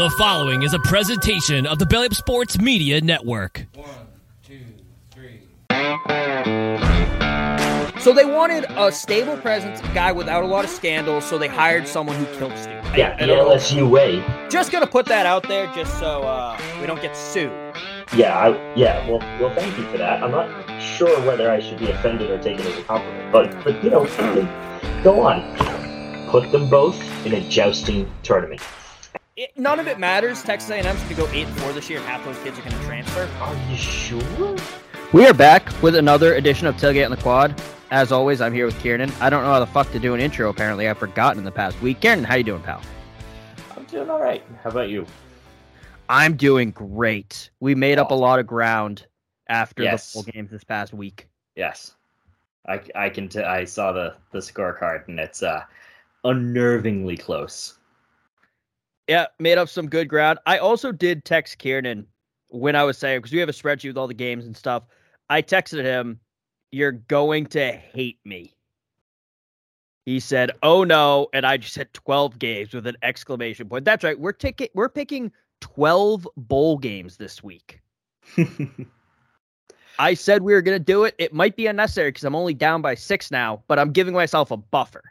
The following is a presentation of the Belly Up Sports Media Network. One, two, three. So they wanted a stable presence, a guy without a lot of scandals, so they hired someone who killed Stu. Yeah, the. LSU way. Just gonna put that out there just so uh, we don't get sued. Yeah, I, yeah. Well, well, thank you for that. I'm not sure whether I should be offended or take it as a compliment, but but you know, go on. Put them both in a jousting tournament. It, none of it matters. Texas A&M's gonna go eight and four this year, and half those kids are gonna transfer. Are you sure? We are back with another edition of Tailgate on the Quad. As always, I'm here with Kieran. I don't know how the fuck to do an intro. Apparently, I've forgotten in the past week. Kieran, how you doing, pal? I'm doing all right. How about you? I'm doing great. We made up a lot of ground after Yes. the full games this past week. Yes, I, I can. T- I saw the the scorecard and it's uh unnervingly close. Yeah, made up some good ground. I also did text Kieran when I was saying because we have a spreadsheet with all the games and stuff. I texted him, "You're going to hate me." He said, "Oh no," and I just said 12 games with an exclamation point. That's right. We're taking we're picking 12 bowl games this week. I said we were going to do it. It might be unnecessary because I'm only down by 6 now, but I'm giving myself a buffer.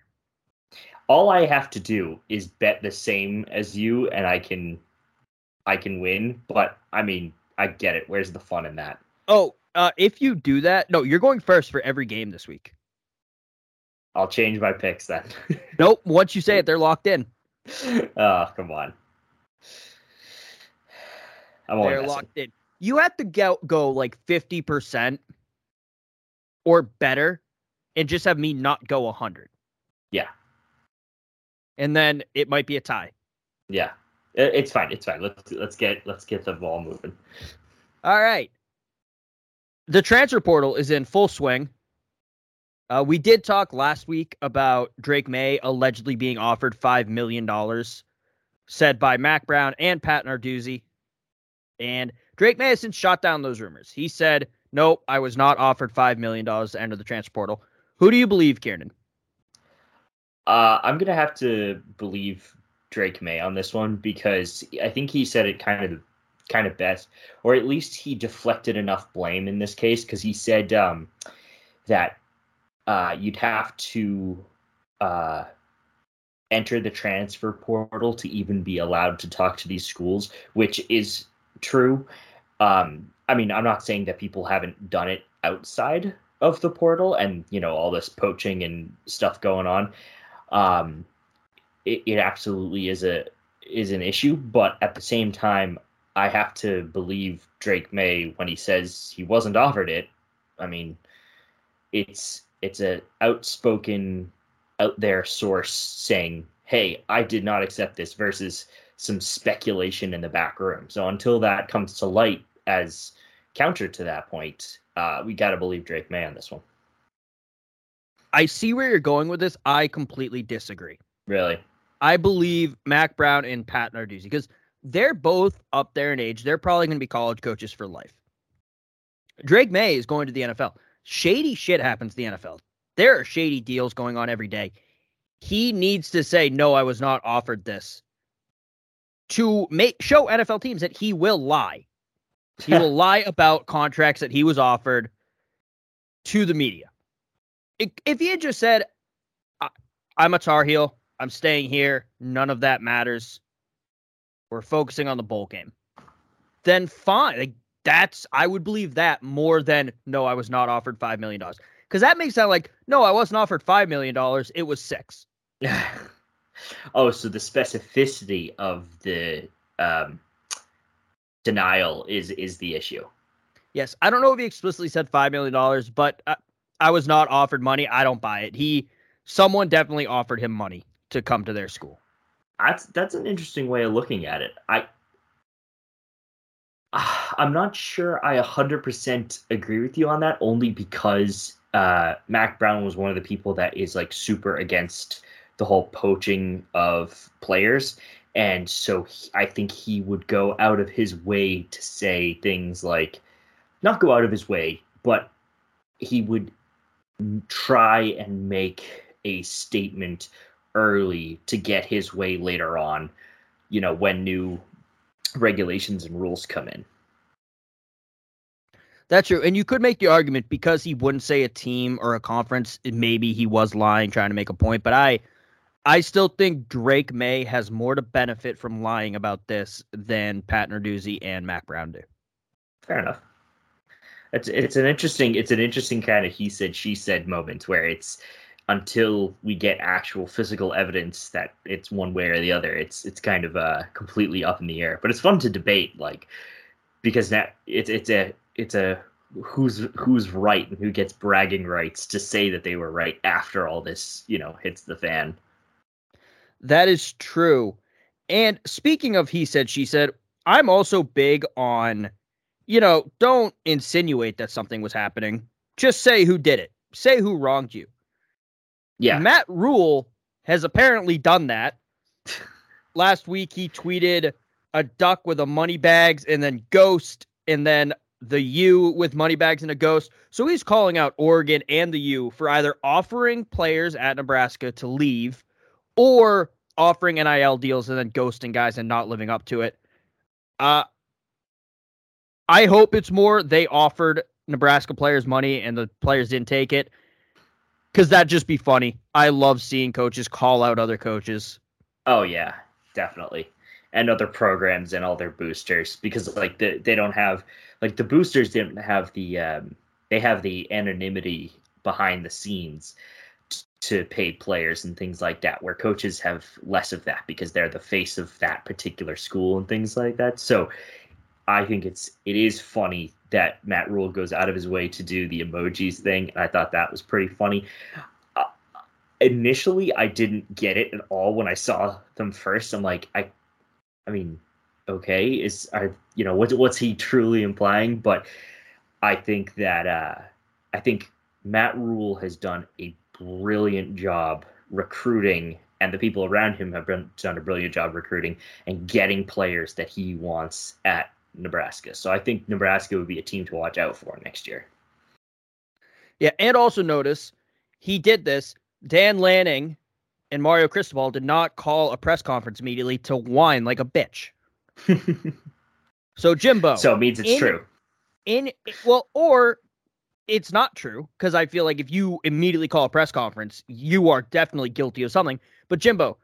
All I have to do is bet the same as you, and I can, I can win. But I mean, I get it. Where's the fun in that? Oh, uh, if you do that, no, you're going first for every game this week. I'll change my picks then. Nope. Once you say it, they're locked in. oh, come on. I'm They're messing. locked in. You have to go go like fifty percent or better, and just have me not go hundred, Yeah, and then it might be a tie. yeah. It- It's fine. It's fine. Let's let's get let's get the ball moving. All right. The transfer portal is in full swing. Uh, we did talk last week about Drake Maye allegedly being offered five million dollars, said by Mack Brown and Pat Narduzzi. And Drake since shot down those rumors. He said, "Nope, I was not offered five million dollars to enter the transfer portal." Who do you believe, Kieran? Uh, I'm gonna have to believe Drake Maye on this one because I think he said it kind of kind of best, or at least he deflected enough blame in this case because he said um, that uh, you'd have to uh, enter the transfer portal to even be allowed to talk to these schools, which is true. Um, I mean, I'm not saying that people haven't done it outside of the portal and you know all this poaching and stuff going on um, it, it absolutely is a is an issue. But at the same time, I have to believe Drake Maye when he says he wasn't offered it. I mean, it's it's a outspoken, out there source saying, "Hey, I did not accept this," versus some speculation in the back room. So until that comes to light as counter to that point, uh, we got to believe Drake Maye on this one. I see where you're going with this. I completely disagree. Really, I believe Mack Brown and Pat Narduzzi because they're both up there in age. They're probably going to be college coaches for life. Drake Maye is going to the NFL. Shady shit happens to the NFL. There are shady deals going on every day. He needs to say, no, I was not offered this to make show NFL teams that he will lie. He will lie about contracts that he was offered to the media. If, if he had just said, I'm a Tar Heel, I'm staying here, none of that matters. We're focusing on the bowl game. Then fine. Like that's I would believe that more than no, I was not offered five million dollars. Because that makes sound like, no, I wasn't offered $5 million. It was six. oh, so the specificity of the um, denial is is the issue. Yes, I don't know if he explicitly said five million dollars, but I, I, was not offered money. I don't buy it. He, someone definitely offered him money to come to their school. That's that's an interesting way of looking at it. I, I'm not sure I 100% agree with you on that, only because uh, Mack Brown was one of the people that is like super against the whole poaching of players. And so he, I think he would go out of his way to say things like, not go out of his way, but he would try and make a statement early to get his way later on, you know, when new regulations and rules come in. That's true. And you could make the argument because he wouldn't say a team or a conference, maybe he was lying, trying to make a point. But I I still think Drake Maye has more to benefit from lying about this than Pat Narduzzi and Mack Brown do. Fair enough. It's it's an interesting it's an interesting kind of he said she said moment where it's until we get actual physical evidence that it's one way or the other it's it's kind of uh completely up in the air but it's fun to debate like because that it's it's a it's a who's who's right and who gets bragging rights to say that they were right after all this you know hits the fan that is true. And speaking of he said she said i'm also big on you know don't insinuate that something was happening. Just say who did it. Say who wronged you. Yeah. Matt Rhule has apparently done that. Last week he tweeted a duck with a money bags and then ghost and then the U with money bags and a ghost. So he's calling out Oregon and the U for either offering players at Nebraska to leave or offering NIL deals and then ghosting guys and not living up to it. Uh I hope it's more they offered Nebraska players money and the players didn't take it. Cause that'd just be funny. I love seeing coaches call out other coaches. Oh yeah, definitely. And other programs and all their boosters because like the, they don't have like the boosters didn't have the um, they have the anonymity behind the scenes to paid players and things like that where coaches have less of that because they're the face of that particular school and things like that. So i think it's it is funny that matt Rhule goes out of his way to do the emojis thing and i thought that was pretty funny. Uh, initially i didn't get it at all when i saw them first. I'm like i i mean okay is are you know what what's he truly implying? But i think that uh i think matt Rhule has done a brilliant job recruiting and the people around him have been, done a brilliant job recruiting and getting players that he wants at nebraska so i think nebraska would be a team to watch out for next year yeah and also notice he did this dan lanning and mario cristobal did not call a press conference immediately to whine like a bitch so Jimbo. So it means it's in, true. In well, or it's not true because I feel like if you immediately call a press conference, you are definitely guilty of something. But Jimbo,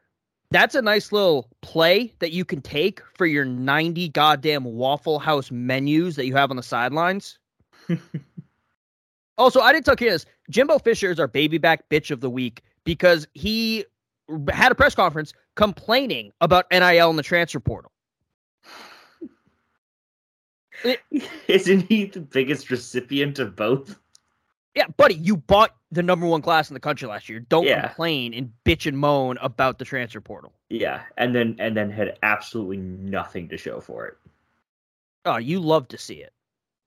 that's a nice little play that you can take for your 90 goddamn Waffle House menus that you have on the sidelines. also, I didn't tell kids Jimbo Fisher is our baby back bitch of the week because he had a press conference complaining about NIL in the transfer portal. Isn't he the biggest recipient of both? Yeah, buddy, you bought the number one class in the country last year. Don't Yeah. complain and bitch and moan about the transfer portal. Yeah, and then and then had absolutely nothing to show for it. Oh, you love to see it.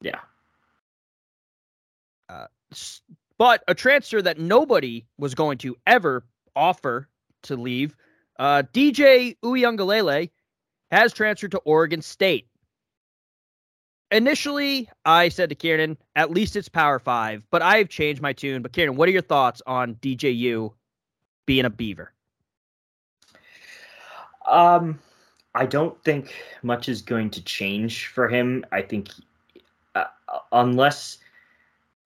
Yeah. S- But a transfer that nobody was going to ever offer to leave, uh, DJ Uiagalelei has transferred to Oregon State. Initially, I said to Kieran, at least it's Power Five, but I've changed my tune. But Kieran, what are your thoughts on DJU being a Beaver? Um, I don't think much is going to change for him. I think uh, unless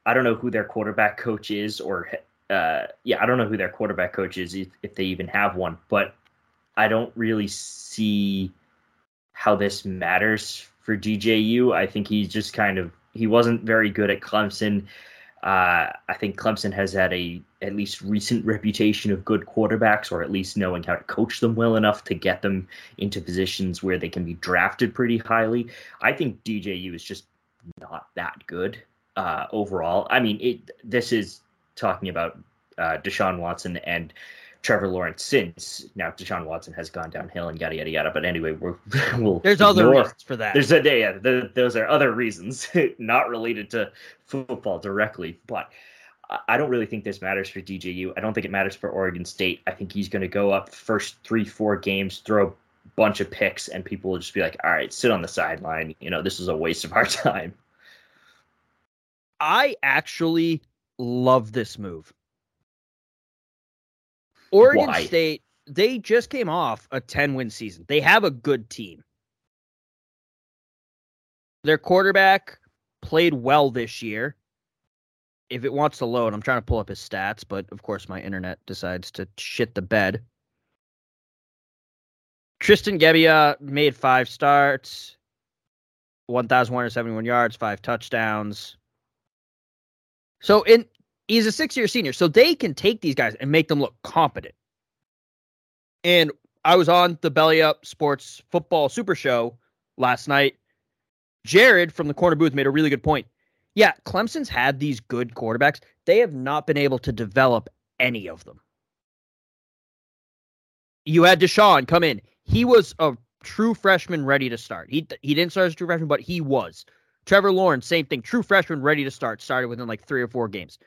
I don't know who their quarterback coach is, or uh, yeah, I don't know who their quarterback coach is if, if they even have one. But I don't really see how this matters for DJU. I think he's just kind of he wasn't very good at Clemson. Uh, I think Clemson has had a at least recent reputation of good quarterbacks, or at least knowing how to coach them well enough to get them into positions where they can be drafted pretty highly. I think DJU is just not that good uh, overall. I mean, it. This is talking about uh, Deshaun Watson and Trevor Lawrence since now Deshaun Watson has gone downhill and yada yada yada. But anyway, we're we'll there's other reasons for that. There's a yeah, the, those are other reasons not related to football directly, but. I don't really think this matters for DJU. I don't think it matters for Oregon State. I think he's going to go up first three, four games, throw a bunch of picks, and people will just be like, all right, sit on the sideline. You know, this is a waste of our time. I actually love this move. Oregon Why? State, they just came off a 10 win season. They have a good team. Their quarterback played well this year. If it wants to load, I'm trying to pull up his stats, but of course my internet decides to shit the bed. Tristan Gebbia made five starts, 1,171 yards, five touchdowns. So in he's a six year senior. So they can take these guys and make them look competent. And I was on the Belly Up Sports Football Super Show last night. Jared from the corner booth made a really good point. Yeah, Clemson's had these good quarterbacks. They have not been able to develop any of them. You had Deshaun come in. He was a true freshman ready to start. He he didn't start as a true freshman, but he was. Trevor Lawrence, same thing. True freshman ready to start. Started within like three or four games.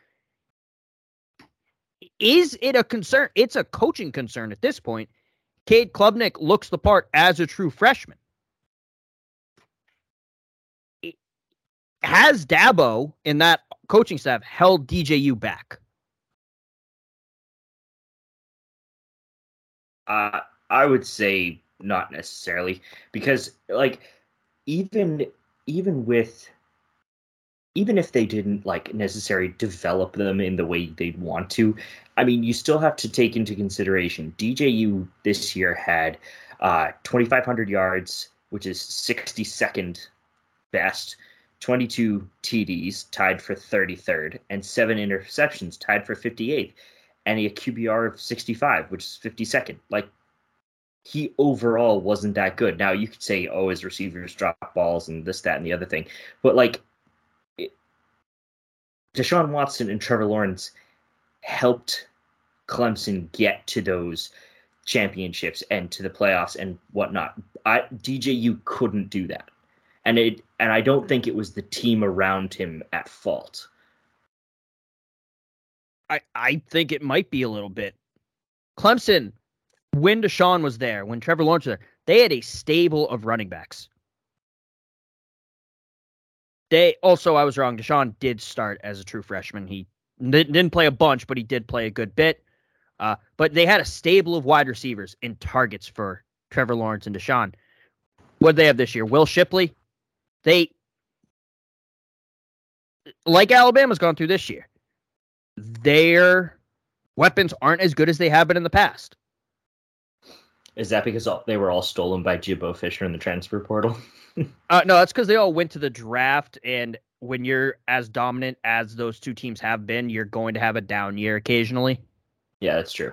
Is it a concern? It's a coaching concern at this point. Cade Klubnik looks the part as a true freshman. Has Dabo in that coaching staff held DJU back? Uh, I would say not necessarily because, like, even even with even if they didn't like necessarily develop them in the way they'd want to, I mean, you still have to take into consideration DJU this year had uh, 2,500 yards, which is 62nd best, 22 TDs, tied for 33rd, and seven interceptions, tied for 58th, and a QBR of 65, which is 52nd. Like, he overall wasn't that good. Now, you could say, oh, his receivers drop balls and this, that, and the other thing. But, like, Deshaun Watson and Trevor Lawrence helped Clemson get to those championships and to the playoffs and whatnot. I DJU couldn't do that. And it and I don't think it was the team around him at fault. I, I think it might be a little bit. Clemson, when Deshaun was there, when Trevor Lawrence was there, they had a stable of running backs. They also, I was wrong. Deshaun did start as a true freshman. He didn't play a bunch, but he did play a good bit. Uh, but they had a stable of wide receivers and targets for Trevor Lawrence and Deshaun. What they have this year? Will Shipley. They, like Alabama's gone through this year, their weapons aren't as good as they have been in the past. Is that because all, they were all stolen by Jimbo Fisher in the transfer portal? uh, no, that's because they all went to the draft, and when you're as dominant as those two teams have been, you're going to have a down year occasionally. Yeah, that's true.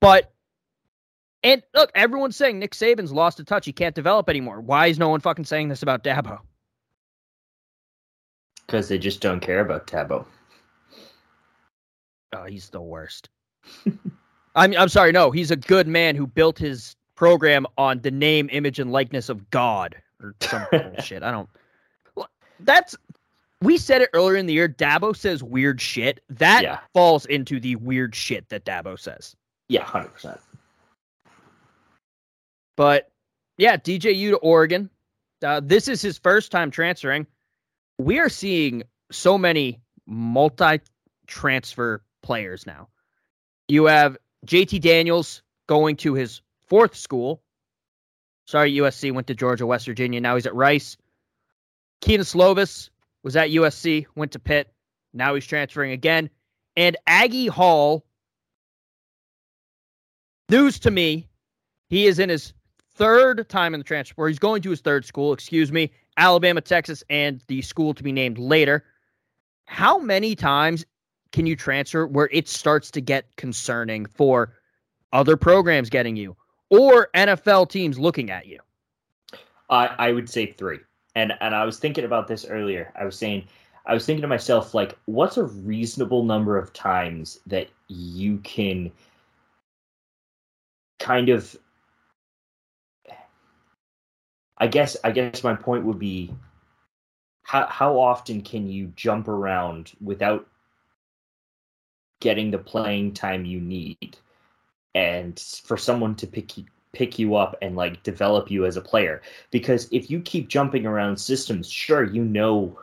But and look, everyone's saying Nick Saban's lost a touch. He can't develop anymore. Why is no one fucking saying this about Dabo? Because they just don't care about Dabo. Oh, he's the worst. I'm I'm sorry, no, he's a good man who built his program on the name, image, and likeness of God or some bullshit. I don't. That's we said it earlier in the year. Dabo says weird shit. That Yeah. falls into the weird shit that Dabo says. Yeah, hundred percent. But yeah, DJU to Oregon. Uh, this is his first time transferring. We are seeing so many multi transfer players now. You have JT Daniels going to his fourth school. Sorry, USC went to Georgia, West Virginia. Now he's at Rice. Kedon Slovis was at USC, went to Pitt. Now he's transferring again. And Agiye Hall, news to me, he is in his third time in the transfer. He's going to his third school, excuse me. Alabama, Texas, and the school to be named later. how many times can you transfer where it starts to get concerning for other programs getting you or NFL teams looking at you? I I would say three. And and I was thinking about this earlier. I was saying I was thinking to myself like what's a reasonable number of times that you can kind of I guess I guess my point would be how how often can you jump around without getting the playing time you need. And for someone to pick you, pick you up and like develop you as a player. Because if you keep jumping around systems sure you know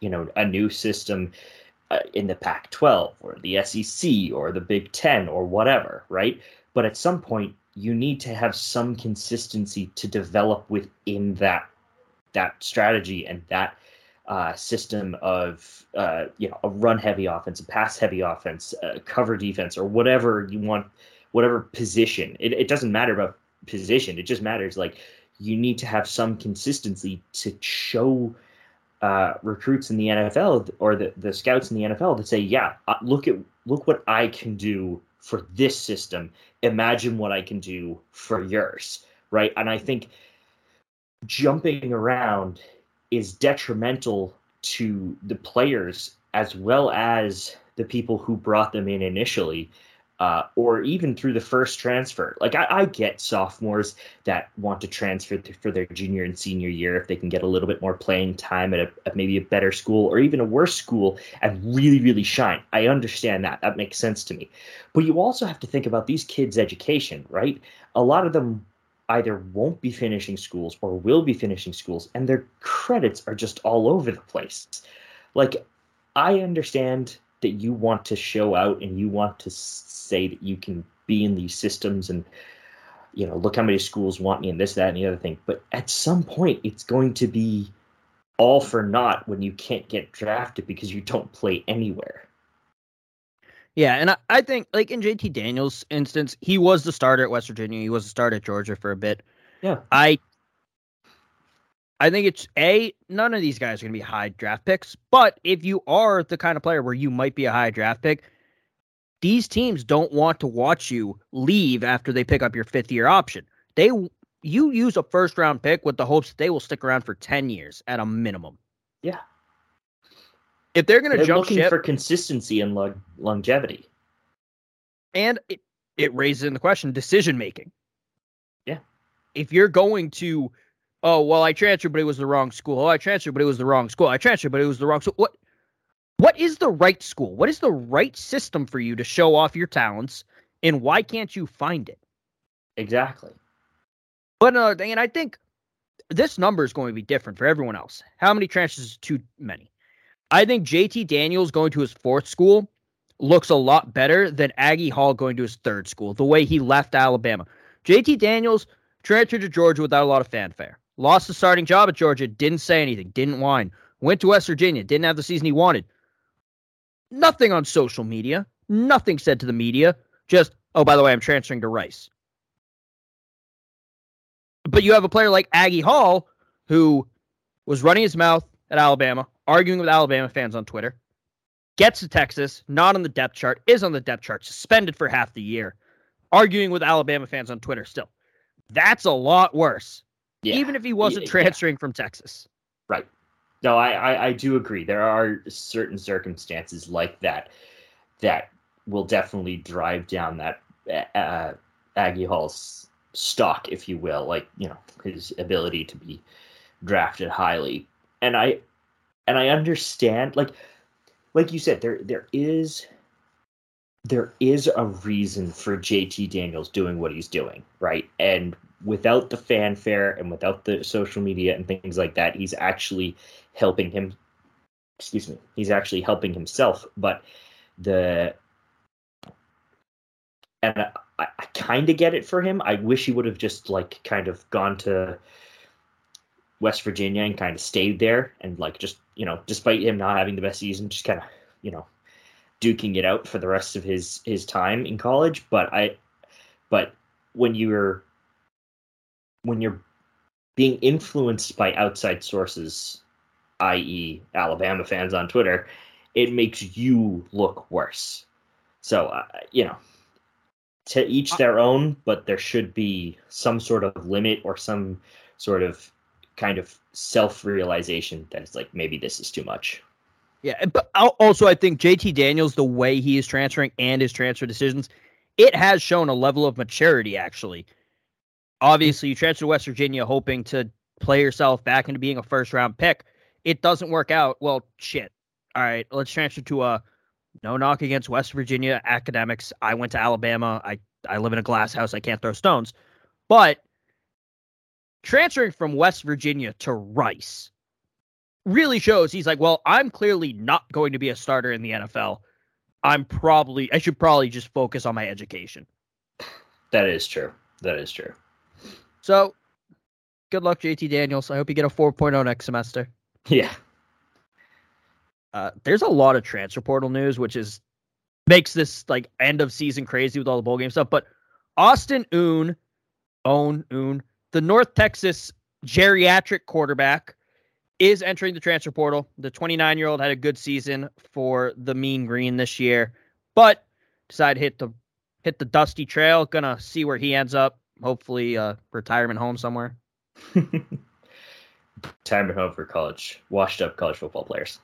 you know a new system uh, in the Pac-12 or the SEC or the Big 10 or whatever right? But at some point you need to have some consistency to develop within that that strategy and that uh, system of uh, you know a run heavy offense, a pass heavy offense, cover defense, or whatever you want, whatever position. It, it doesn't matter about position. It just matters like you need to have some consistency to show uh, recruits in the NFL or the, the scouts in the NFL to say, yeah, look at look what I can do for this system. Imagine what I can do for yours, right? And I think jumping around is detrimental to the players as well as the people who brought them in initially uh, or even through the first transfer. Like I, I get sophomores that want to transfer for their junior and senior year if they can get a little bit more playing time at, a, at maybe a better school or even a worse school and really really shine. I understand that. That makes sense to me. But you also have to think about these kids' education, right? A lot of them either won't be finishing schools or will be finishing schools, and their credits are just all over the place. Like, I understand that you want to show out and you want to say that you can be in these systems and you know look how many schools want me and this that and the other thing but at some point it's going to be all for naught when you can't get drafted because you don't play anywhere yeah, and I, I think like in JT Daniels' instance, he was the starter at West Virginia. He was the starter at Georgia for a bit. Yeah. I I think it's a none of these guys are gonna be high draft picks, but if you are the kind of player where you might be a high draft pick, these teams don't want to watch you leave after they pick up your fifth year option. They you use a first round pick with the hopes that they will stick around for ten years at a minimum. Yeah if they're going to jump looking ship, for consistency and lo- longevity, and it, it raises in the question decision making. Yeah, if you're going to, oh well, I transferred, but it was the wrong school. Oh, I transferred, but it was the wrong school. I transferred, but it was the wrong school. What? What is the right school? What is the right system for you to show off your talents? And why can't you find it? Exactly. But another thing, and I think this number is going to be different for everyone else. How many transfers is too many? I think JT Daniels going to his fourth school looks a lot better than Agiye Hall going to his third school, the way he left Alabama. JT Daniels transferred to Georgia without a lot of fanfare. Lost the starting job at Georgia, didn't say anything, didn't whine. Went to West Virginia, didn't have the season he wanted. Nothing on social media, nothing said to the media. Just, oh, by the way, I'm transferring to Rice. But you have a player like Agiye Hall who was running his mouth at Alabama, arguing with Alabama fans on Twitter, gets to Texas, not on the depth chart, is on the depth chart, suspended for half the year, arguing with Alabama fans on Twitter still. That's a lot worse. Yeah. Even if he wasn't yeah, transferring yeah. from Texas. Right. No, I, I, I do agree. There are certain circumstances like that that will definitely drive down that uh, Agiye Hall's stock, if you will, like you know his ability to be drafted highly. And I and I understand like like you said there there is there is a reason for JT Daniels doing what he's doing, right? And without the fanfare and without the social media and things like that, he's actually helping him excuse me, he's actually helping himself, but the and I, I kind of get it for him. I wish he would have just like kind of gone to West Virginia and kind of stayed there and like just you know despite him not having the best season just kind of you know duking it out for the rest of his his time in college but I but when you're when you're being influenced by outside sources i.e. Alabama fans on Twitter it makes you look worse. So, uh, you know, to each their own, but there should be some sort of limit or some sort of kind of self realization that it's like maybe this is too much. Yeah, but also I think JT Daniels, the way he is transferring and his transfer decisions, it has shown a level of maturity. Actually, obviously, you transfer to West Virginia hoping to play yourself back into being a first round pick. It doesn't work out. Well, shit. All right, let's transfer to a no knock against West Virginia academics. I went to Alabama. I I live in a glass house. I can't throw stones. But transferring from West Virginia to Rice really shows he's like, well, I'm clearly not going to be a starter in the NFL. I'm probably I should probably just focus on my education. That is true. That is true. So, good luck, JT Daniels. I hope you get a 4.0 next semester. Yeah. Uh, there's a lot of transfer portal news, which is makes this like end of season crazy with all the bowl game stuff. But Austin Oon, Own Oon, the North Texas geriatric quarterback, is entering the transfer portal. The 29 year old had a good season for the Mean Green this year, but decided to hit the hit the dusty trail. Gonna see where he ends up. Hopefully, uh, retirement home somewhere. retirement home for college, washed up college football players.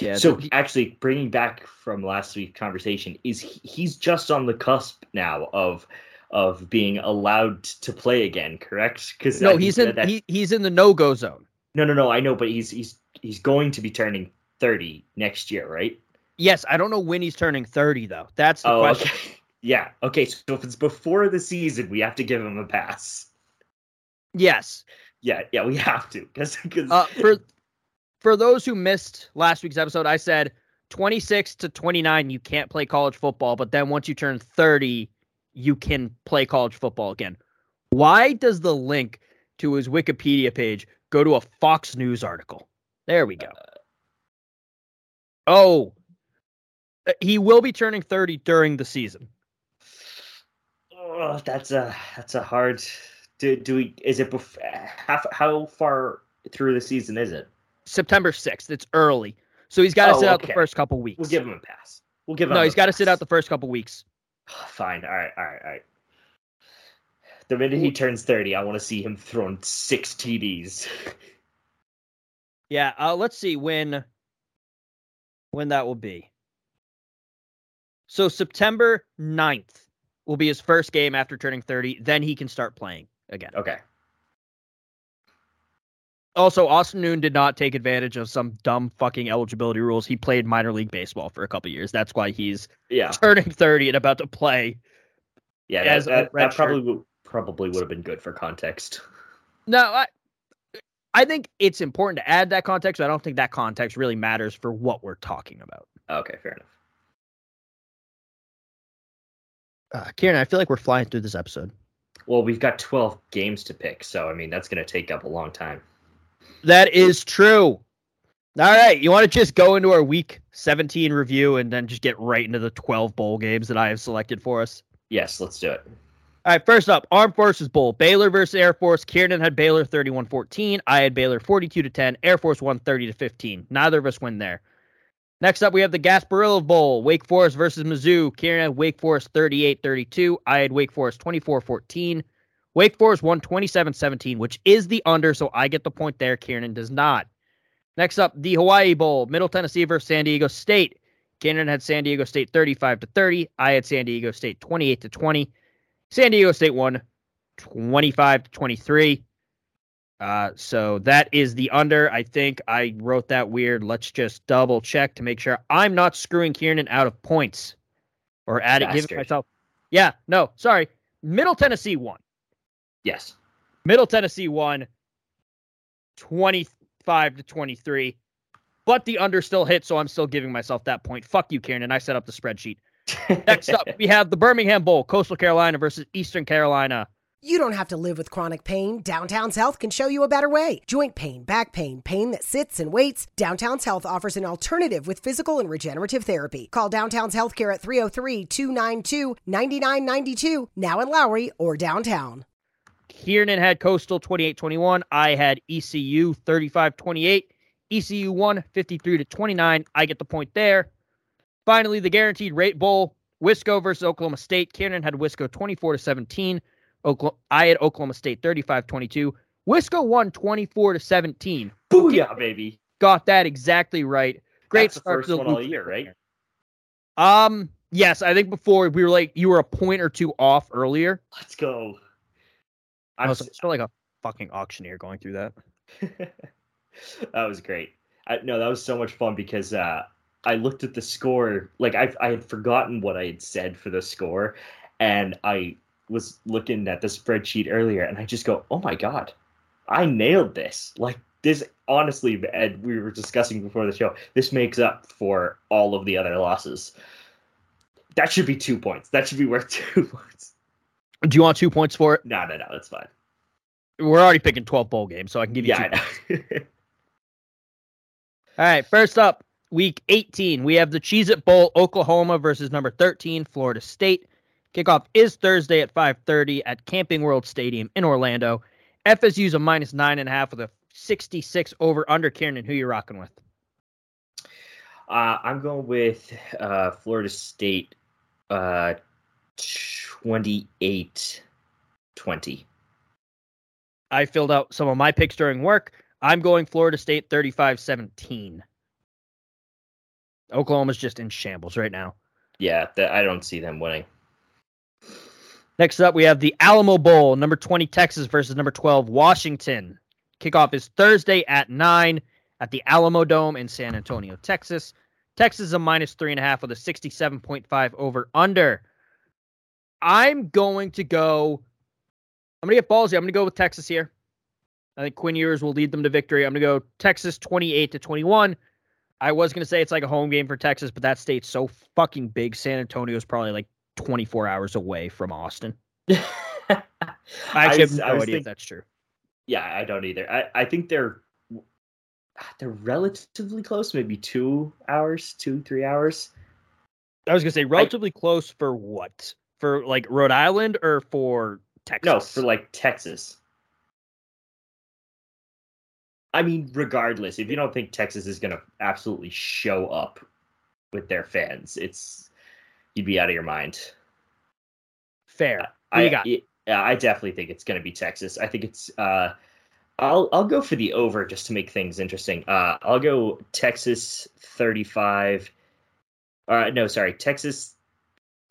Yeah. So actually, bringing back from last week's conversation, is he, he's just on the cusp now of of being allowed to play again, correct? Because no, he's in that, he, he's in the no go zone. No, no, no. I know, but he's he's he's going to be turning thirty next year, right? Yes, I don't know when he's turning thirty though. That's the oh, question. Okay. Yeah. Okay. So if it's before the season, we have to give him a pass. Yes. Yeah. Yeah. We have to because uh, for for those who missed last week's episode, I said 26 to 29 you can't play college football, but then once you turn 30 you can play college football again. Why does the link to his Wikipedia page go to a Fox News article? There we go. Oh, uh, he will be turning 30 during the season. Oh, that's a that's a hard. Do do we? Is it bef- how how far through the season is it? September 6th. It's early, so he's got to oh, sit okay. out the first couple weeks. We'll give him a pass. We'll give him. No, he's got to sit out the first couple weeks. Fine. All right. All right. All right. The minute he turns 30, I want to see him throwing six TDs. yeah. Uh, let's see when when that will be. So September 9th will be his first game after turning 30. Then he can start playing again. Okay. Also, Austin Noon did not take advantage of some dumb fucking eligibility rules. He played minor league baseball for a couple years. That's why he's yeah turning thirty and about to play. Yeah, that, that, that probably would, probably would have been good for context. No, I I think it's important to add that context. But I don't think that context really matters for what we're talking about. Okay, fair enough. Uh, Kieran, I feel like we're flying through this episode. Well, we've got twelve games to pick, so I mean that's going to take up a long time. That is true. All right, you want to just go into our week 17 review and then just get right into the 12 bowl games that I have selected for us? Yes, let's do it. All right, first up, Armed Forces Bowl. Baylor versus Air Force. Kieran had Baylor 31-14. I had Baylor 42 to 10. Air Force won 30 to 15. Neither of us win there. Next up, we have the Gasparilla Bowl. Wake Forest versus Mizzou. Kieran had Wake Forest 38-32. I had Wake Forest 24-14. Wake Forest won 27 17, which is the under, so I get the point there. Kieran does not. Next up, the Hawaii Bowl, Middle Tennessee versus San Diego State. Kieran had San Diego State 35 to 30. I had San Diego State 28 to 20. San Diego State won 25 to 23. Uh, so that is the under. I think I wrote that weird. Let's just double check to make sure I'm not screwing Kieran out of points or adding, giving myself. Yeah, no, sorry. Middle Tennessee won. Yes. Middle Tennessee won 25 to 23, but the under still hit, so I'm still giving myself that point. Fuck you, Karen, And I set up the spreadsheet. Next up, we have the Birmingham Bowl, Coastal Carolina versus Eastern Carolina. You don't have to live with chronic pain. Downtown's Health can show you a better way. Joint pain, back pain, pain that sits and waits. Downtown's Health offers an alternative with physical and regenerative therapy. Call Downtown's Healthcare at 303 292 9992, now in Lowry or downtown. Kieran had Coastal 28 21. I had ECU 35 28. ECU won 53 to 29. I get the point there. Finally, the guaranteed rate bowl. Wisco versus Oklahoma State. Kieran had Wisco 24 to 17. Oklahoma, I had Oklahoma State 35 22. Wisco won 24 to 17. Booyah, baby. Got that exactly right. Great That's the start first to the one all year, right? Um, yes, I think before we were like you were a point or two off earlier. Let's go. I I'm was like a fucking auctioneer going through that. that was great. I, no, that was so much fun because uh, I looked at the score. Like I, I had forgotten what I had said for the score, and I was looking at the spreadsheet earlier, and I just go, "Oh my god, I nailed this!" Like this, honestly, Ed, we were discussing before the show. This makes up for all of the other losses. That should be two points. That should be worth two points. Do you want two points for it? No, no, no, that's fine. We're already picking 12 bowl games, so I can give you Yeah, two. All right, first up, week 18, we have the Cheez It Bowl, Oklahoma versus number 13, Florida State. Kickoff is Thursday at 5:30 at Camping World Stadium in Orlando. FSU's a minus nine and a half with a 66 over under. Kieran, who you rocking with? Uh, I'm going with uh, Florida State uh, 28 20. I filled out some of my picks during work. I'm going Florida State 35 17. Oklahoma's just in shambles right now. Yeah, th- I don't see them winning. Next up, we have the Alamo Bowl, number 20 Texas versus number 12 Washington. Kickoff is Thursday at 9 at the Alamo Dome in San Antonio, Texas. Texas is a minus three and a half with a 67.5 over under. I'm going to go. I'm going to get ballsy. I'm going to go with Texas here. I think Quinn Ewers will lead them to victory. I'm going to go Texas 28 to 21. I was going to say it's like a home game for Texas, but that state's so fucking big. San Antonio is probably like 24 hours away from Austin. I actually was- have I no idea if think- that's true. Yeah, I don't either. I, I think they're ah, they're relatively close, maybe two hours, two three hours. I was gonna say relatively close for what? For like Rhode Island or for Texas? No, for like Texas. I mean, regardless, if you don't think Texas is going to absolutely show up with their fans, it's you'd be out of your mind. fair. I you got? it- I definitely think it's going to be Texas. I think it's. Uh, I'll I'll go for the over just to make things interesting. Uh, I'll go Texas thirty five. Uh, no, sorry, Texas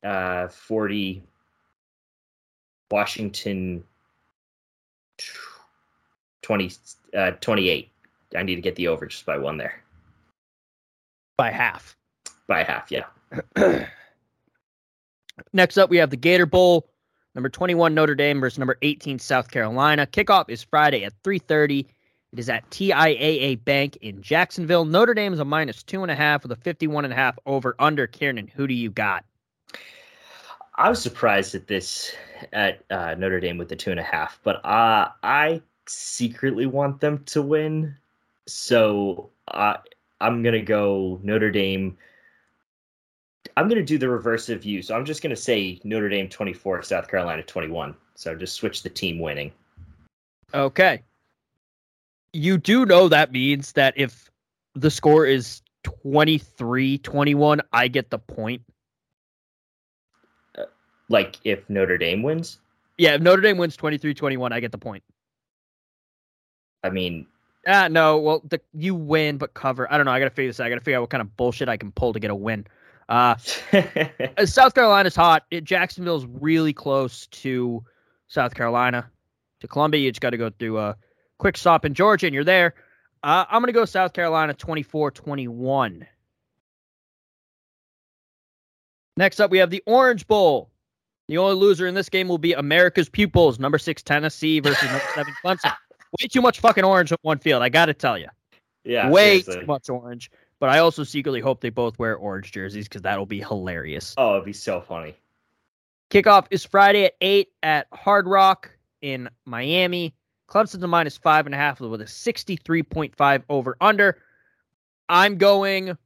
uh, forty. Washington 20, uh, 28. I need to get the over just by one there. By half. By half, yeah. Next up, we have the Gator Bowl. Number 21 Notre Dame versus number 18 South Carolina. Kickoff is Friday at 3:30. It is at TIAA Bank in Jacksonville. Notre Dame is a minus two and a half with a 51 and a half over under. Kieran, who do you got? I was surprised at this at uh, Notre Dame with the two and a half, but uh, I secretly want them to win. So I'm gonna go Notre Dame. I'm gonna do the reverse of you. So I'm just gonna say Notre Dame 24, South Carolina 21. So just switch the team winning. Okay. You do know that means that if the score is 23 21, I get the point. Like if Notre Dame wins, Yeah, if Notre Dame wins 23 21, I get the point. I mean, Ah, no. Well, the you win but cover. I don't know. I gotta figure this out. I gotta figure out what kind of bullshit I can pull to get a win. Uh, uh, South Carolina's hot. It, Jacksonville's really close to South Carolina. To Columbia, you just got to go through a quick stop in Georgia, and you're there. Uh, I'm gonna go South Carolina 24-21. Next up, we have the Orange Bowl. The only loser in this game will be America's Pupils, number six Tennessee versus number seven Clemson. Way too much fucking orange on one field. I got to tell you. yeah, Way seriously. too much orange. But I also secretly hope they both wear orange jerseys because that'll be hilarious. Oh, it'd be so funny. Kickoff is Friday at 8 at Hard Rock in Miami. Clemson's a minus five and a half with a 63.5 over under. I'm going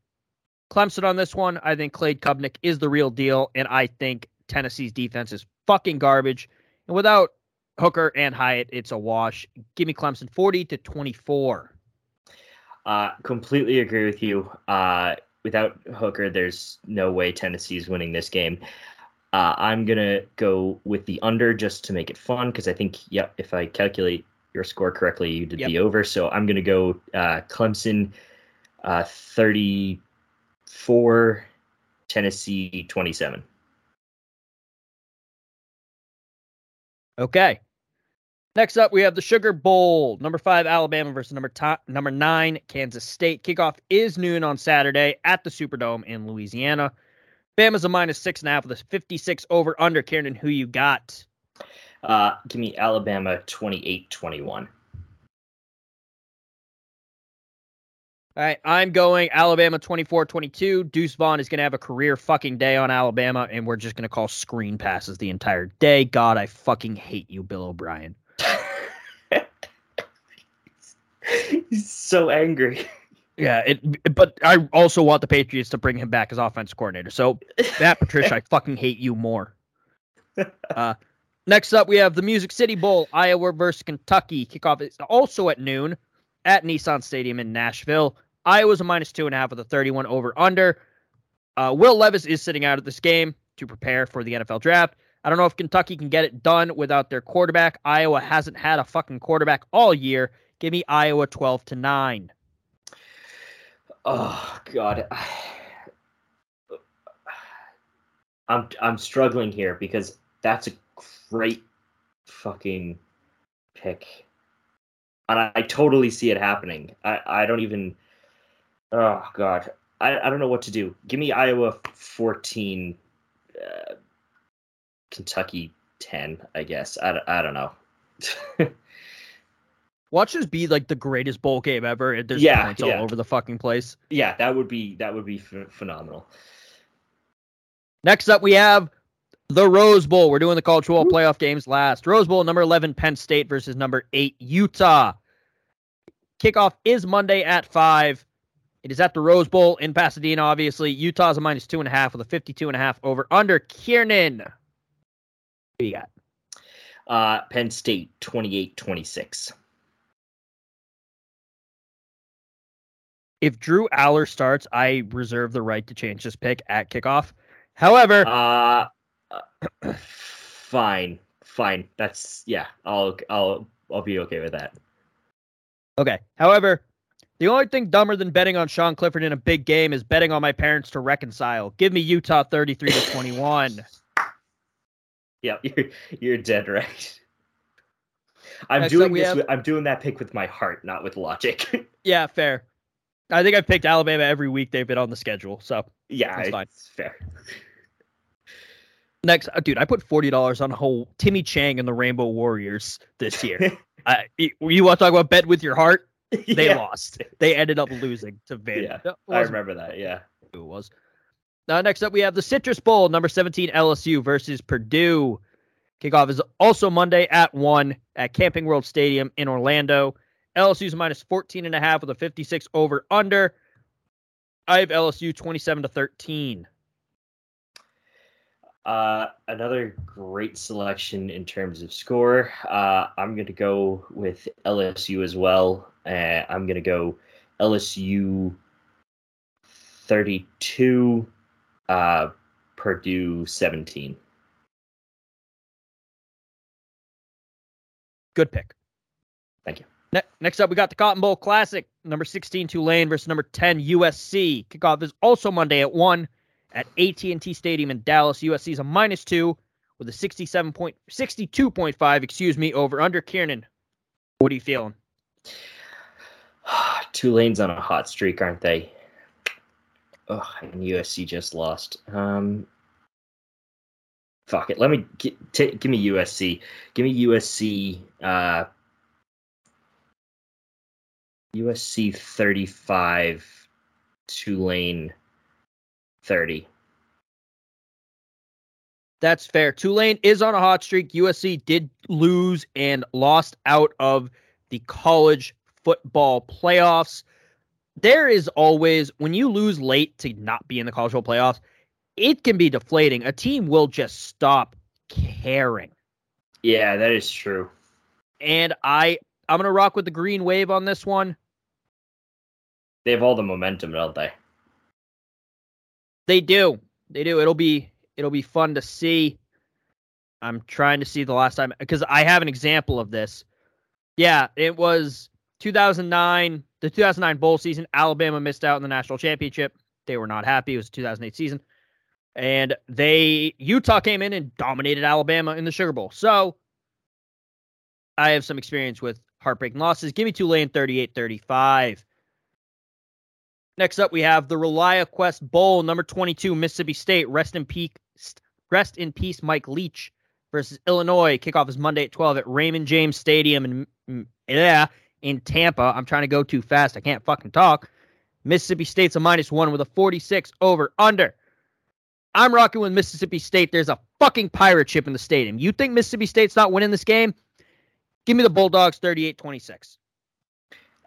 Clemson on this one. I think Clay Klubnik is the real deal, and I think Tennessee's defense is fucking garbage. And without Hooker and Hyatt, it's a wash. Give me Clemson 40 to 24. Uh, completely agree with you. Uh, without Hooker, there's no way Tennessee's winning this game. Uh, I'm gonna go with the under just to make it fun because I think, yeah, if I calculate your score correctly, you did Yep. the over. So I'm gonna go uh, Clemson, uh, 34, Tennessee 27. Okay. Next up, we have the Sugar Bowl. Number five, Alabama versus number to- number nine, Kansas State. Kickoff is noon on Saturday at the Superdome in Louisiana. Bama's a minus six and a half with a 56 over under. Kieran, who you got? Uh, give me Alabama 28 21. All right, I'm going Alabama 24 22. Deuce Vaughn is going to have a career fucking day on Alabama, and we're just going to call screen passes the entire day. God, I fucking hate you, Bill O'Brien. He's so angry. Yeah, it, but I also want the Patriots to bring him back as offense coordinator. So, Matt Patricia, I fucking hate you more. Uh, next up, we have the Music City Bowl, Iowa versus Kentucky. Kickoff is also at noon at Nissan Stadium in Nashville. Iowa's a minus two and a half with a 31 over under. Uh, Will Levis is sitting out of this game to prepare for the NFL draft. I don't know if Kentucky can get it done without their quarterback. Iowa hasn't had a fucking quarterback all year. Give me Iowa 12 to 9. Oh God, I'm I'm struggling here because that's a great fucking pick, and I, I totally see it happening. I I don't even. Oh God, I I don't know what to do. Give me Iowa fourteen, uh, Kentucky ten. I guess I, don't- I don't know. Watch this be like the greatest bowl game ever. There's Yeah, points yeah. all over the fucking place. yeah, that would be that would be ph phenomenal. Next up, we have the Rose Bowl. We're doing the college football playoff games last. Rose Bowl, number 11, Penn State versus number 8, Utah. Kickoff is Monday at 5. It is at the Rose Bowl in Pasadena, obviously. Utah's a minus 2.5 with a 52.5 over under. Kieran. Who you got? Uh, Penn State 28-26. If Drew Allar starts, I reserve the right to change this pick at kickoff. However, Uh, uh, fine, fine. That's yeah. I'll I'll I'll be okay with that. Okay. However, the only thing dumber than betting on Sean Clifford in a big game is betting on my parents to reconcile. Give me Utah 33 to 21. Yeah, you're you're dead right. I'm Next doing this. have- With, I'm doing that pick with my heart, not with logic. yeah, fair. I think I've picked Alabama every week they've been on the schedule. So yeah, That's it's fine. fair. next, uh, dude, I put forty dollars on a whole Timmy Chang and the Rainbow Warriors this year. I, you want to talk about bet with your heart? They yeah, lost. They ended up losing to Van. Yeah, I remember that. Yeah. who it was. Now, next up, we have the Citrus Bowl, number 17 LSU versus Purdue. Kickoff is also Monday at 1 at Camping World Stadium in Orlando. LSU's minus 14 and a half with a 56 over under. I have LSU 27 to 13. Uh, another great selection in terms of score. Uh, I'm going to go with LSU as well. Uh, I'm going to go LSU 32, uh, Purdue 17. Good pick. Thank you. Ne- next up, we got the Cotton Bowl Classic, number 16 Tulane versus number 10 USC. Kickoff is also Monday at 1 at AT&T Stadium in Dallas. USC is a minus 2 with a 67 point, 62.5, excuse me, over under Kieran. What are you feeling? Tulane's on a hot streak, aren't they? Oh, and USC just lost. Um, fuck it. Let me give me USC. Give me USC. Uh, USC thirty-five. Tulane thirty. That's fair. Tulane is on a hot streak. USC did lose and lost out of the college football playoffs. There is always, when you lose late to not be in the college football playoffs, it can be deflating. A team will just stop caring. Yeah, that is true. And I, I'm gonna rock with the green wave on this one. They have all the momentum, don't they? They do. They do. It'll be it'll be fun to see. I'm trying to see the last time because I have an example of this. Yeah, it was 2009, the 2009 bowl season. Alabama missed out in the national championship. They were not happy. It was a 2008 season. And they Utah came in and dominated Alabama in the Sugar Bowl. So I have some experience with heartbreaking losses. Give me Tulane 38-35. Next up, we have the ReliaQuest Bowl, number 22, Mississippi State. Rest in peace, rest in peace, Mike Leach versus Illinois. Kickoff is Monday at 12 at Raymond James Stadium in mm, yeah in Tampa. I'm trying to go too fast. I can't fucking talk. Mississippi State's a minus one with a 46 over under. I'm rocking with Mississippi State. There's a fucking pirate ship in the stadium. You think Mississippi State's not winning this game? Give me the Bulldogs 38 26.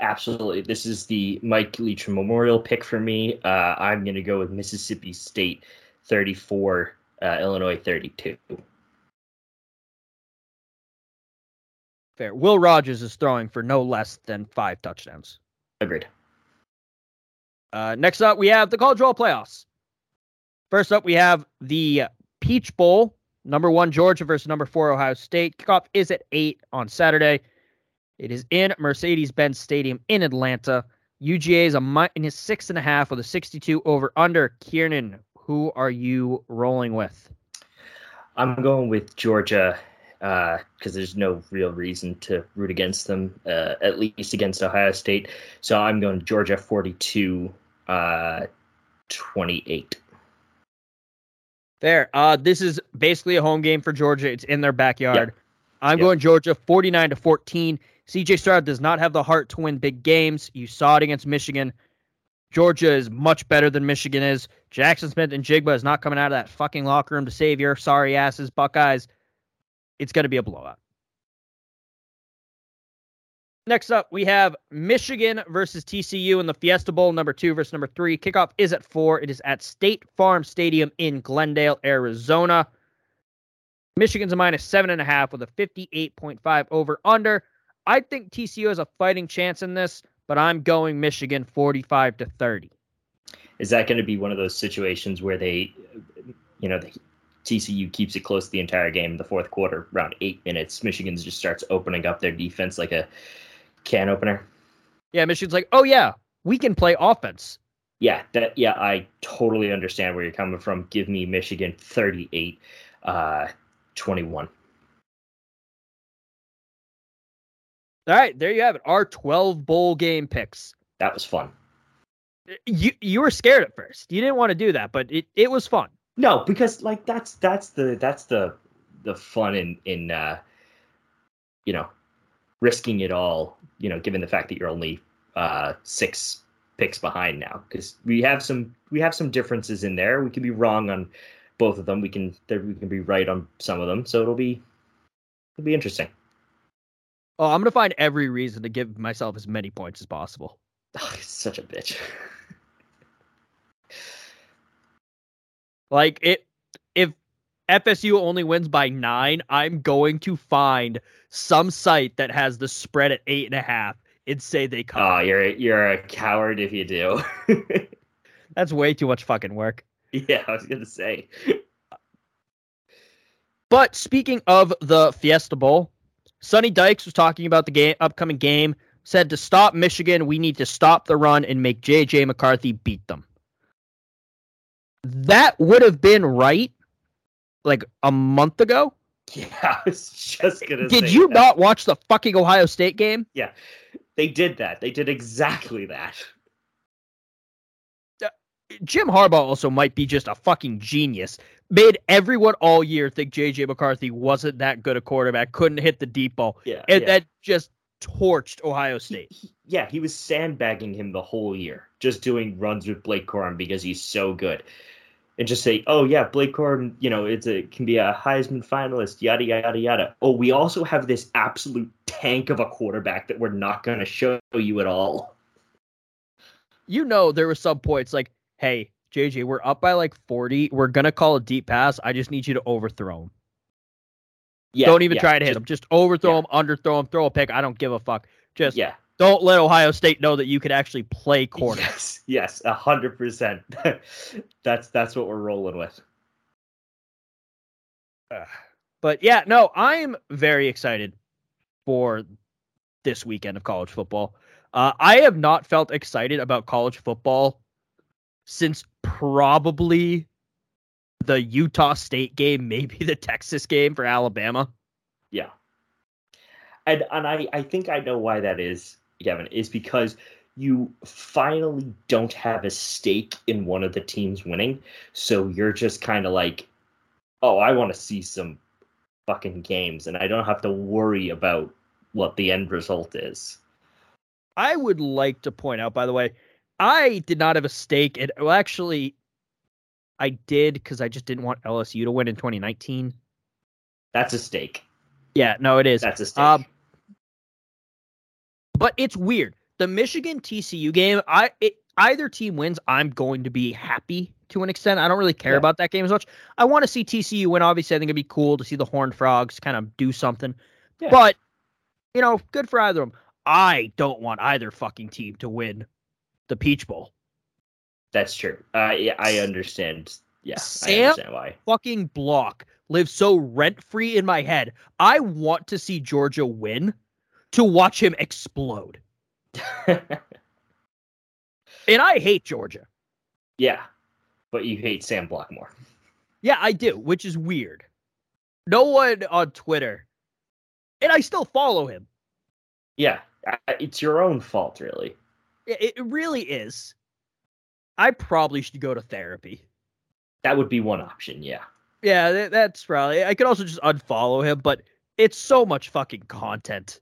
Absolutely. This is the Mike Leach Memorial pick for me. Uh, I'm going to go with Mississippi State 34, uh, Illinois 32. Fair. Will Rogers is throwing for no less than five touchdowns. Agreed. Uh, next up, we have the college roll playoffs. First up, we have the Peach Bowl, number one Georgia versus number four Ohio State. Kickoff is at eight on Saturday. It is in Mercedes Benz Stadium in Atlanta. UGA is a minus six and a half with a 62 over under. Kieran, who are you rolling with? I'm going with Georgia because uh, there's no real reason to root against them, uh, at least against Ohio State. So I'm going Georgia 42 uh, 28. There. Uh, this is basically a home game for Georgia. It's in their backyard. I'm going Georgia 49 to 14. CJ Stroud does not have the heart to win big games. You saw it against Michigan. Georgia is much better than Michigan is. Jackson Smith-Njigba is not coming out of that fucking locker room to save your sorry asses, Buckeyes. It's going to be a blowout. Next up, we have Michigan versus TCU in the Fiesta Bowl, number two versus number three. Kickoff is at four. It is at State Farm Stadium in Glendale, Arizona. Michigan's a minus seven and a half with a 58.5 over under. I think TCU has a fighting chance in this, but I'm going Michigan 45 to 30. Is that going to be one of those situations where they, you know, the TCU keeps it close the entire game, the fourth quarter, around eight minutes, Michigan just starts opening up their defense like a can opener. Yeah, Michigan's like, oh yeah, we can play offense. Yeah, that yeah, I totally understand where you're coming from. Give me Michigan 38 uh 21. All right, there you have it. Our 12 bowl game picks. That was fun. You you were scared at first. You didn't want to do that, but it, it was fun. No, because like that's that's the that's the the fun in in uh you know risking it all, you know, given the fact that you're only uh, six picks behind now, because we have some we have some differences in there. We can be wrong on both of them. We can we can be right on some of them. So it'll be it'll be interesting. Oh, I'm gonna find every reason to give myself as many points as possible. Oh, such a bitch. like it, if FSU only wins by nine, I'm going to find some site that has the spread at eight and a half and say they cover. Oh, you're you're a coward if you do. That's way too much fucking work. Yeah, I was gonna say. But speaking of the Fiesta Bowl, Sonny Dykes was talking about the game, upcoming game. Said to stop Michigan, we need to stop the run and make JJ McCarthy beat them. That would have been right like a month ago. Yeah, I was just gonna. Did you that. not watch the fucking Ohio State game? Yeah, they did that. They did exactly that. Uh, Jim Harbaugh also might be just a fucking genius. Made everyone all year think JJ McCarthy wasn't that good a quarterback, couldn't hit the deep ball. Yeah, and yeah. that just torched Ohio State. He, he, yeah, he was sandbagging him the whole year, just doing runs with Blake Corum because he's so good and just say, "Oh yeah, Blake Corum, you know, it's a can be a Heisman finalist, yada yada yada." Oh, we also have this absolute tank of a quarterback that we're not going to show you at all. You know, there were some points like, "Hey, JJ, we're up by like forty. We're gonna call a deep pass. I just need you to overthrow him. Yeah, don't even yeah, try to hit just, him. Just overthrow yeah. him, underthrow him, throw a pick. I don't give a fuck. Just yeah, Don't let Ohio State know that you could actually play corner. Yes, yes, a hundred percent. That's that's what we're rolling with. But yeah, no, I'm very excited for this weekend of college football. Uh, I have not felt excited about college football since probably the Utah State game, maybe the Texas game for Alabama. Yeah. And and I, I think I know why that is, Kevin, is because you finally don't have a stake in one of the teams winning. So you're just kind of like, oh, I want to see some fucking games and I don't have to worry about what the end result is. I would like to point out, by the way, I did not have a stake in. Well, actually, I did because I just didn't want LSU to win in 2019. That's a stake. Yeah, no, it is. That's a stake. Um, but it's weird. The Michigan TCU game, I it, either team wins, I'm going to be happy to an extent. I don't really care Yeah. about that game as much. I want to see TCU win. Obviously, I think it'd be cool to see the Horned Frogs kind of do something. Yeah. But you know, good for either of them. I don't want either fucking team to win the Peach Bowl. That's true. Uh, yeah, I understand. Yeah, I Sam- understand why. Fucking block lives so rent free in my head. I want to see Georgia win to watch him explode. And I hate Georgia. yeah, but you hate Sam Blackmore. Yeah, I do, which is weird. No one on Twitter, and I still follow him. Yeah, it's your own fault, really. It, it really is. I probably should go to therapy. That would be one option. Yeah. Yeah, that's probably. I could also just unfollow him, but it's so much fucking content.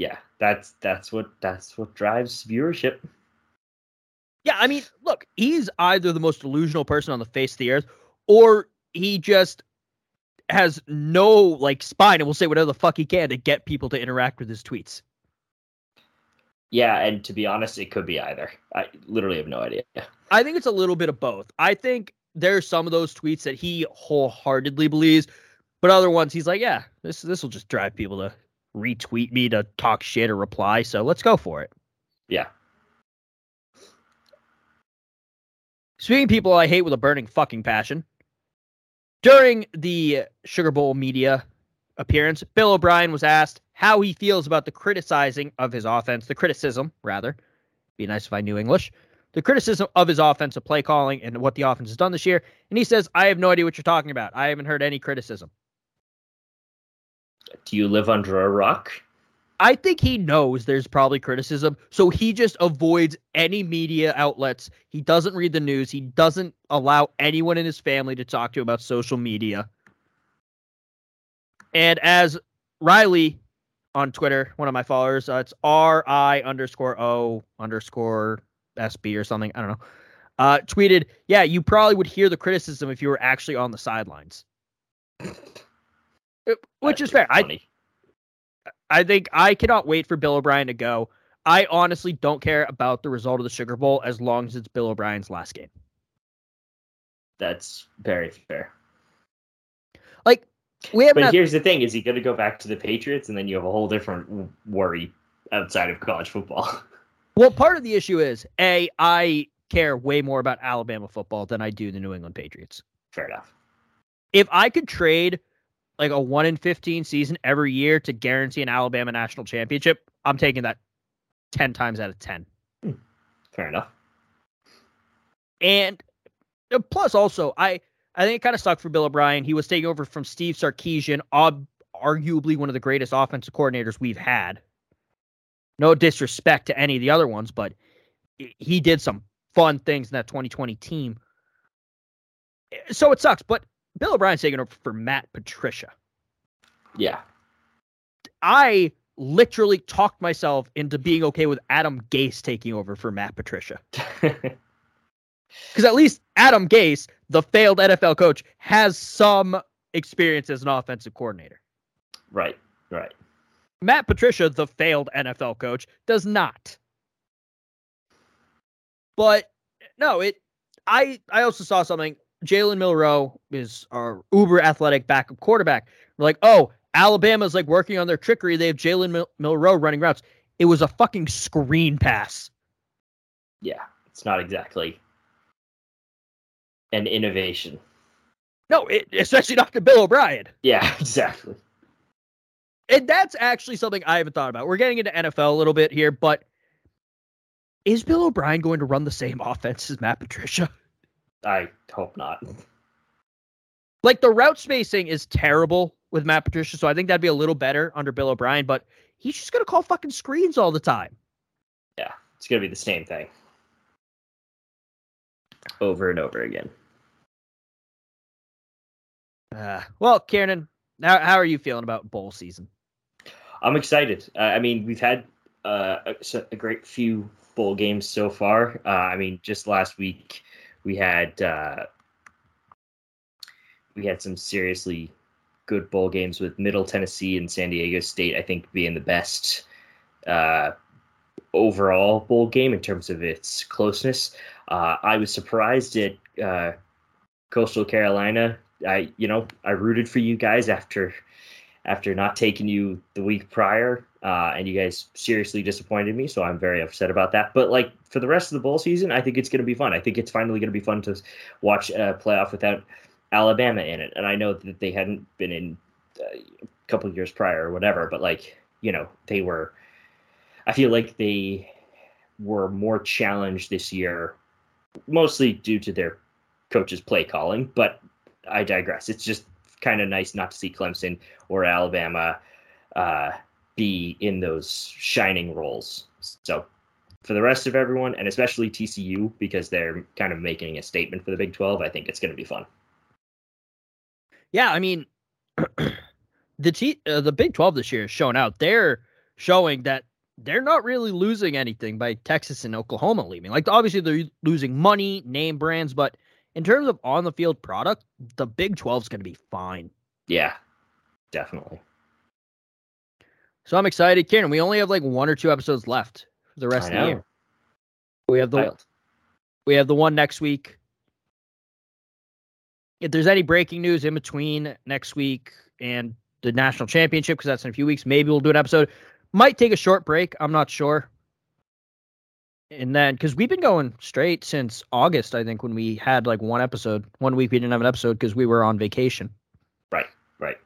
Yeah, that's that's what that's what drives viewership. Yeah, I mean, look, he's either the most delusional person on the face of the earth, or he just has no like spine and will say whatever the fuck he can to get people to interact with his tweets. Yeah, and to be honest, it could be either. I literally have no idea. I think it's a little bit of both. I think there's some of those tweets that he wholeheartedly believes, but other ones he's like, yeah, this this will just drive people to retweet me to talk shit or reply. So let's go for it. Yeah. Speaking of people I hate with a burning fucking passion, during the Sugar Bowl media appearance, Bill O'Brien was asked how he feels about the criticizing of his offense, the criticism, rather. Be nice if I knew English. The criticism of his offensive play calling and what the offense has done this year. And he says, I have no idea what you're talking about. I haven't heard any criticism. Do you live under a rock? I think he knows there's probably criticism, so he just avoids any media outlets. He doesn't read the news. He doesn't allow anyone in his family to talk to him about social media. And as Riley on Twitter, one of my followers, uh, it's R I underscore O underscore SB or something. I don't know. Uh, tweeted, yeah, you probably would hear the criticism if you were actually on the sidelines. Uh, Which That's is fair. I, funny. I think I cannot wait for Bill O'Brien to go. I honestly don't care about the result of the Sugar Bowl as long as it's Bill O'Brien's last game. That's very fair. Like we haven't But had, here's the thing: is he going to go back to the Patriots, and then you have a whole different worry outside of college football? well, part of the issue is a I care way more about Alabama football than I do the New England Patriots. fair enough. If I could trade like a one in fifteen season every year to guarantee an Alabama national championship, I'm taking that ten times out of ten. Fair enough. And uh, plus, also, I I think it kind of sucked for Bill O'Brien. He was taking over from Steve Sarkisian, ob- arguably one of the greatest offensive coordinators we've had. No disrespect to any of the other ones, but he did some fun things in that 2020 team. So it sucks, but Bill O'Brien's taking over for Matt Patricia. Yeah. I literally talked myself into being okay with Adam Gase taking over for Matt Patricia. Because at least Adam Gase, the failed NFL coach, has some experience as an offensive coordinator. right. Right. Matt Patricia, the failed NFL coach, does not. But no, it. I I also saw something. Jalen Milroe is our uber athletic backup quarterback. We're like, oh, Alabama's like working on their trickery. They have Jalen Mil- Milroe running routes. it was a fucking screen pass. Yeah, it's not exactly an innovation. No, it, especially not to Bill O'Brien. Yeah, exactly. And that's actually something I haven't thought about. We're getting into NFL a little bit here, but is Bill O'Brien going to run the same offense as Matt Patricia? I hope not. Like the route spacing is terrible with Matt Patricia, so I think that'd be a little better under Bill O'Brien, but he's just gonna call fucking screens all the time. Yeah, it's gonna be the same thing over and over again. Uh, well, Kieran, how, how are you feeling about bowl season? I'm excited. Uh, I mean, we've had uh, a, a, great few bowl games so far. Uh, I mean, just last week we had uh, we had some seriously good bowl games with Middle Tennessee and San Diego State. I think being the best uh, overall bowl game in terms of its closeness. Uh, I was surprised at uh, Coastal Carolina. I, you know, I rooted for you guys after after not taking you the week prior, uh, and you guys seriously disappointed me. So I'm very upset about that. But like for the rest of the bowl season, I think it's going to be fun. I think it's finally going to be fun to watch a playoff without Alabama in it. And I know that they hadn't been in uh, a couple years prior or whatever, but like you know they were. I feel like they were more challenged this year, mostly due to their coach's play calling. But I digress. It's just kind of nice not to see Clemson or Alabama uh, be in those shining roles. So for the rest of everyone, and especially TCU, because they're kind of making a statement for the Big 12, I think it's going to be fun. Yeah, I mean, the T, uh, the Big 12 this year is showing out. They're showing that they're not really losing anything by Texas and Oklahoma leaving. Like, obviously, they're losing money, name brands, but in terms of on the field product, the Big 12 is going to be fine. Yeah, definitely. So I'm excited, Karen. We only have like one or two episodes left for the rest of the year. We have the we have the one next week. If there's any breaking news in between next week and the national championship, because that's in a few weeks, maybe we'll do an episode. Might take a short break. I'm not sure. And then, because we've been going straight since August, I think, when we had like one episode. One week we didn't have an episode because we were on vacation. Right, right.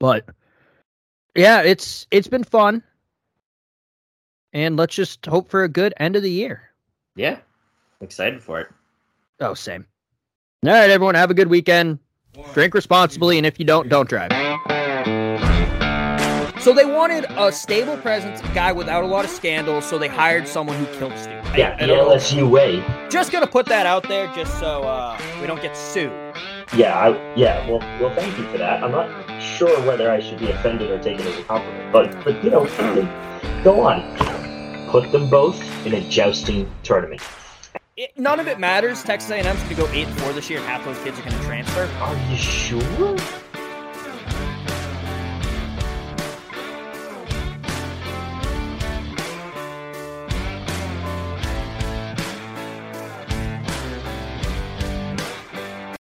But yeah, it's it's been fun. And let's just hope for a good end of the year. Yeah. Excited for it. Oh, same. All right, everyone, have a good weekend. Drink responsibly, and if you don't, don't drive. So they wanted a stable presence, a guy without a lot of scandals, so they hired someone who killed Stu. Yeah, I, I the LSU way. Just gonna put that out there, just so uh, we don't get sued. Yeah, I, yeah. Well, well, thank you for that. I'm not sure whether I should be offended or take it as a compliment, but but you know, go on. Put them both in a jousting tournament. It, none of it matters. Texas A&M's going to go eight and four this year, and half those kids are going to transfer. Are you sure?